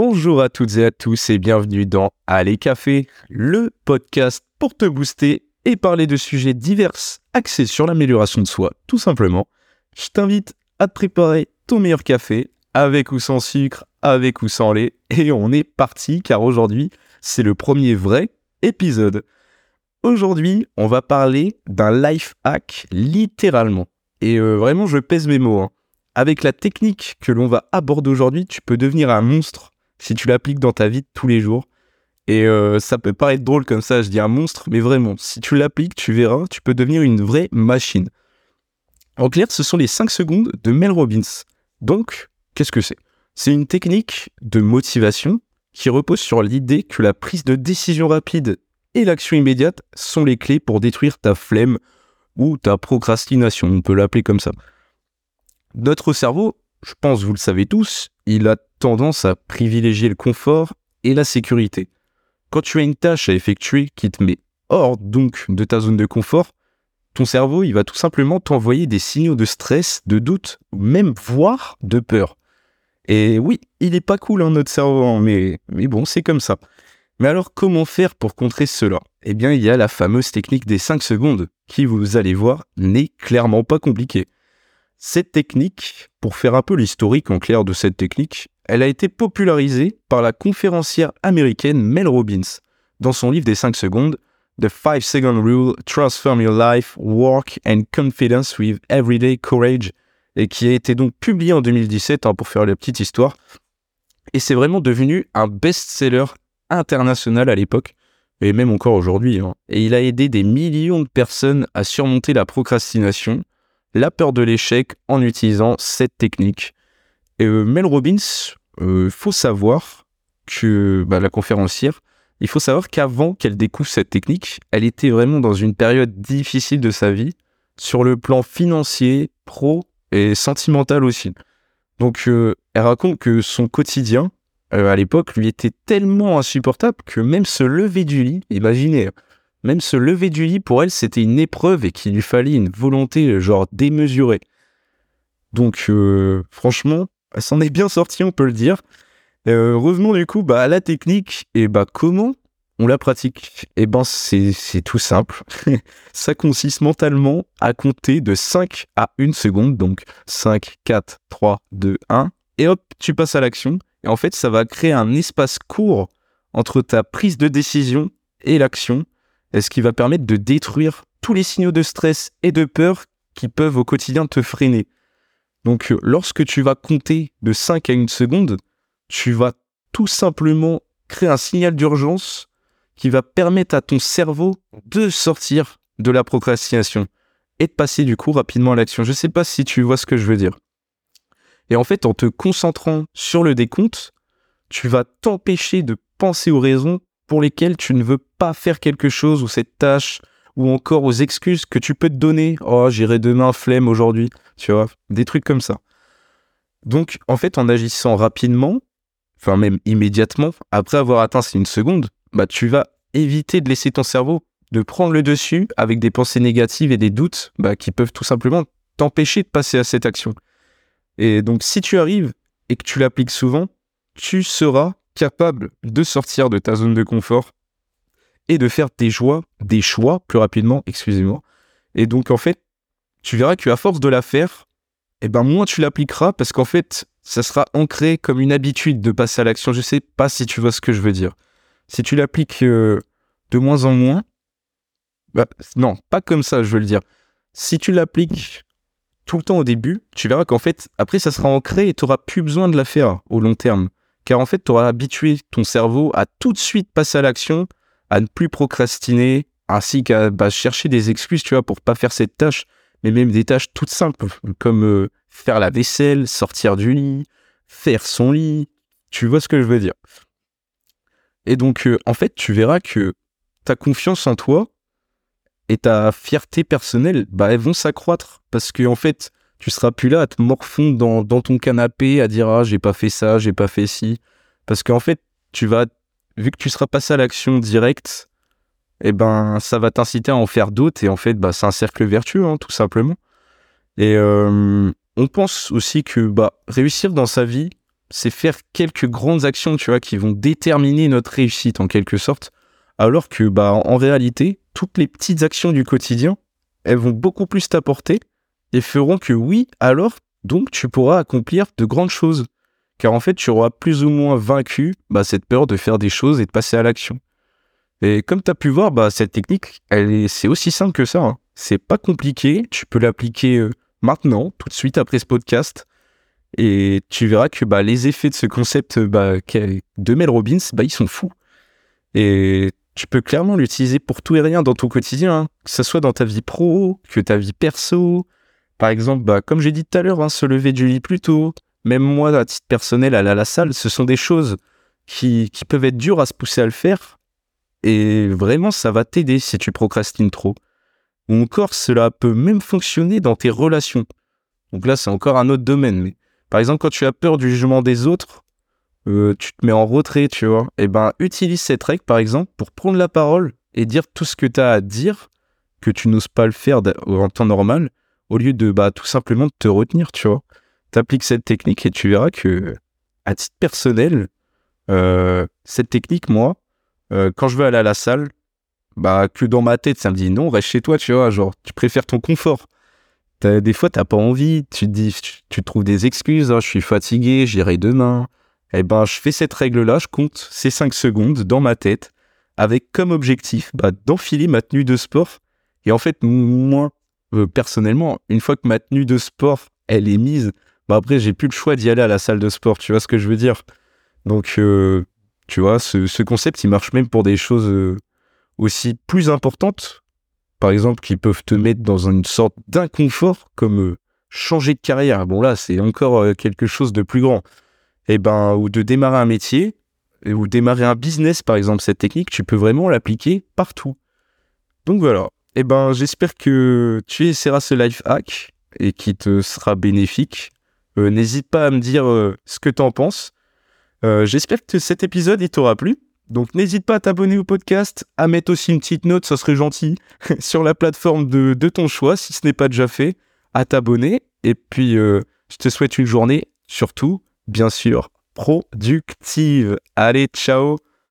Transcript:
Bonjour à toutes et à tous et bienvenue dans Allez Café, le podcast pour te booster et parler de sujets divers axés sur l'amélioration de soi, tout simplement. Je t'invite à te préparer ton meilleur café, avec ou sans sucre, avec ou sans lait, et on est parti car aujourd'hui, c'est le premier vrai épisode. Aujourd'hui, on va parler d'un life hack littéralement. Et euh, vraiment, je pèse mes mots. hein. Avec la technique que l'on va aborder aujourd'hui, tu peux devenir un monstre si tu l'appliques dans ta vie tous les jours. Et euh, ça peut paraître drôle comme ça, je dis un monstre, mais vraiment, si tu l'appliques, tu verras, tu peux devenir une vraie machine. En clair, ce sont les 5 secondes de Mel Robbins. Donc, qu'est-ce que c'est? C'est une technique de motivation qui repose sur l'idée que la prise de décision rapide et l'action immédiate sont les clés pour détruire ta flemme ou ta procrastination, on peut l'appeler comme ça. Notre cerveau, je pense vous le savez tous, il a tendance à privilégier le confort et la sécurité. Quand tu as une tâche à effectuer qui te met hors donc de ta zone de confort, ton cerveau, il va tout simplement t'envoyer des signaux de stress, de doute, ou même voire de peur. Et oui, il est pas cool hein, notre cerveau, hein, mais, mais bon, c'est comme ça. Mais alors comment faire pour contrer cela? Eh bien, il y a la fameuse technique des 5 secondes, qui, vous allez voir, n'est clairement pas compliquée. Cette technique, pour faire un peu l'historique en clair de cette technique, elle a été popularisée par la conférencière américaine Mel Robbins dans son livre des 5 secondes, The 5 Second Rule, Transform Your Life, Work and Confidence with Everyday Courage, et qui a été donc publié en 2017 hein, pour faire la petite histoire. Et c'est vraiment devenu un best-seller international à l'époque, et même encore aujourd'hui. hein. Et il a aidé des millions de personnes à surmonter la procrastination, la peur de l'échec en utilisant cette technique. Et euh, Mel Robbins, il faut savoir que bah, la conférencière, il faut savoir qu'avant qu'elle découvre cette technique, elle était vraiment dans une période difficile de sa vie, sur le plan financier, pro et sentimental aussi. Donc euh, elle raconte que son quotidien, euh, à l'époque, lui était tellement insupportable que même se lever du lit, imaginez, même se lever du lit pour elle, c'était une épreuve et qu'il lui fallait une volonté genre démesurée. Donc euh, franchement, elle s'en est bien sortie, on peut le dire. Euh, revenons du coup bah, à la technique et bah comment on la pratique? Eh ben c'est tout simple. Ça consiste mentalement à compter de 5 à 1 seconde, donc 5, 4, 3, 2, 1, et hop, tu passes à l'action. Et en fait, ça va créer un espace court entre ta prise de décision et l'action, ce qui va permettre de détruire tous les signaux de stress et de peur qui peuvent au quotidien te freiner. Donc euh, lorsque tu vas compter de 5 à 1 seconde, tu vas tout simplement créer un signal d'urgence qui va permettre à ton cerveau de sortir de la procrastination et de passer du coup rapidement à l'action. Je ne sais pas si tu vois ce que je veux dire. Et en fait, en te concentrant sur le décompte, tu vas t'empêcher de penser aux raisons pour lesquelles tu ne veux pas faire quelque chose ou cette tâche ou encore aux excuses que tu peux te donner. Oh, j'irai demain, flemme aujourd'hui. Tu vois, des trucs comme ça. Donc, en fait, en agissant rapidement, enfin même immédiatement, après avoir atteint une seconde, bah tu vas éviter de laisser ton cerveau de prendre le dessus avec des pensées négatives et des doutes bah, qui peuvent tout simplement t'empêcher de passer à cette action. Et donc, si tu arrives et que tu l'appliques souvent, tu seras capable de sortir de ta zone de confort et de faire des choix plus rapidement, excusez-moi. Et donc, en fait, tu verras qu'à force de la faire, eh ben, moins tu l'appliqueras parce qu'en fait, ça sera ancré comme une habitude de passer à l'action. Je sais pas si tu vois ce que je veux dire. Si tu l'appliques euh, de moins en moins, bah, non, pas comme ça, je veux le dire. Si tu l'appliques tout le temps au début, tu verras qu'en fait, après, ça sera ancré et tu n'auras plus besoin de la faire au long terme. Car en fait, tu auras habitué ton cerveau à tout de suite passer à l'action, à ne plus procrastiner, ainsi qu'à bah, chercher des excuses, tu vois, pour pas faire cette tâche, mais même des tâches toutes simples, comme euh, faire la vaisselle, sortir du lit, faire son lit. Tu vois ce que je veux dire? Et donc, euh, en fait, tu verras que ta confiance en toi et ta fierté personnelle, bah, elles vont s'accroître. Parce que, en fait, tu seras plus là à te morfondre dans, ton canapé, à dire, ah, j'ai pas fait ça, j'ai pas fait ci. Parce qu'en fait, tu vas, vu que tu seras passé à l'action directe, eh ben, ça va t'inciter à en faire d'autres. Et en fait, bah, c'est un cercle vertueux, hein, tout simplement. Et euh, on pense aussi que bah, réussir dans sa vie, c'est faire quelques grandes actions, tu vois, qui vont déterminer notre réussite en quelque sorte. Alors que, bah, en réalité, toutes les petites actions du quotidien, elles vont beaucoup plus t'apporter et feront que oui, alors, donc, tu pourras accomplir de grandes choses. Car en fait, tu auras plus ou moins vaincu bah, cette peur de faire des choses et de passer à l'action. Et comme tu as pu voir, bah, cette technique, elle c'est aussi simple que ça. Hein. C'est pas compliqué. Tu peux l'appliquer euh, maintenant, tout de suite après ce podcast. Et tu verras que bah, les effets de ce concept bah, de Mel Robbins, ils sont fous. Et tu peux clairement l'utiliser pour tout et rien dans ton quotidien, hein. que ce soit dans ta vie pro, que ta vie perso. Par exemple, bah, comme j'ai dit tout à l'heure, hein, se lever du lit plus tôt. Même moi, à titre personnel, aller à la salle, ce sont des choses qui, peuvent être dures à se pousser à le faire. Et vraiment, ça va t'aider si tu procrastines trop. Ou encore, cela peut même fonctionner dans tes relations. Donc là, c'est encore un autre domaine. Mais par exemple, quand tu as peur du jugement des autres, euh, tu te mets en retrait, tu vois. Eh ben, utilise cette règle, par exemple, pour prendre la parole et dire tout ce que tu as à dire, que tu n'oses pas le faire en temps normal, au lieu de bah, tout simplement te retenir, tu vois. T'appliques cette technique et tu verras que, à titre personnel, euh, cette technique, moi, euh, quand je veux aller à la salle, bah, que dans ma tête, ça me dit non, reste chez toi, tu vois, genre, tu préfères ton confort. des fois, t'as pas envie, tu te dis, tu, trouves des excuses, hein, je suis fatigué, j'irai demain. Eh ben, je fais cette règle-là, je compte ces 5 secondes dans ma tête, avec comme objectif bah, d'enfiler ma tenue de sport. Et en fait, moi, euh, personnellement, une fois que ma tenue de sport, elle est mise, bah après, j'ai plus le choix d'y aller à la salle de sport, tu vois ce que je veux dire Donc, euh, tu vois, ce, concept, il marche même pour des choses euh, aussi plus importantes, par exemple, qui peuvent te mettre dans une sorte d'inconfort, comme changer de carrière. Bon, là, c'est encore quelque chose de plus grand. Eh ben, ou de démarrer un métier, ou démarrer un business, par exemple, cette technique, tu peux vraiment l'appliquer partout. Donc voilà. Eh ben, j'espère que tu essaieras ce life hack et qui te sera bénéfique. N'hésite pas à me dire ce que tu en penses. j'espère que cet épisode t'aura plu. Donc n'hésite pas à t'abonner au podcast, à mettre aussi une petite note, ça serait gentil, sur la plateforme de, ton choix, si ce n'est pas déjà fait, à t'abonner. Et puis, euh, je te souhaite une journée, surtout, bien sûr, productive. Allez, ciao